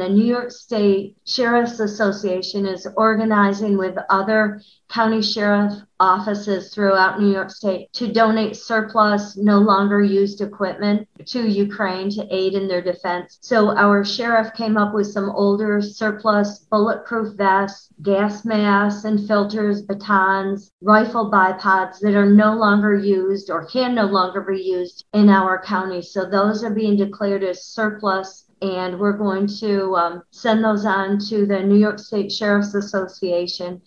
The New York State Sheriff's Association is organizing with other county sheriff offices throughout New York State to donate surplus, no longer used equipment to Ukraine to aid in their defense. So our sheriff came up with some older surplus bulletproof vests, gas masks and filters, batons, rifle bipods that are no longer used or can no longer be used in our county. So those are being declared as surplus and we're going to um, send those on to the New York State Sheriff's Association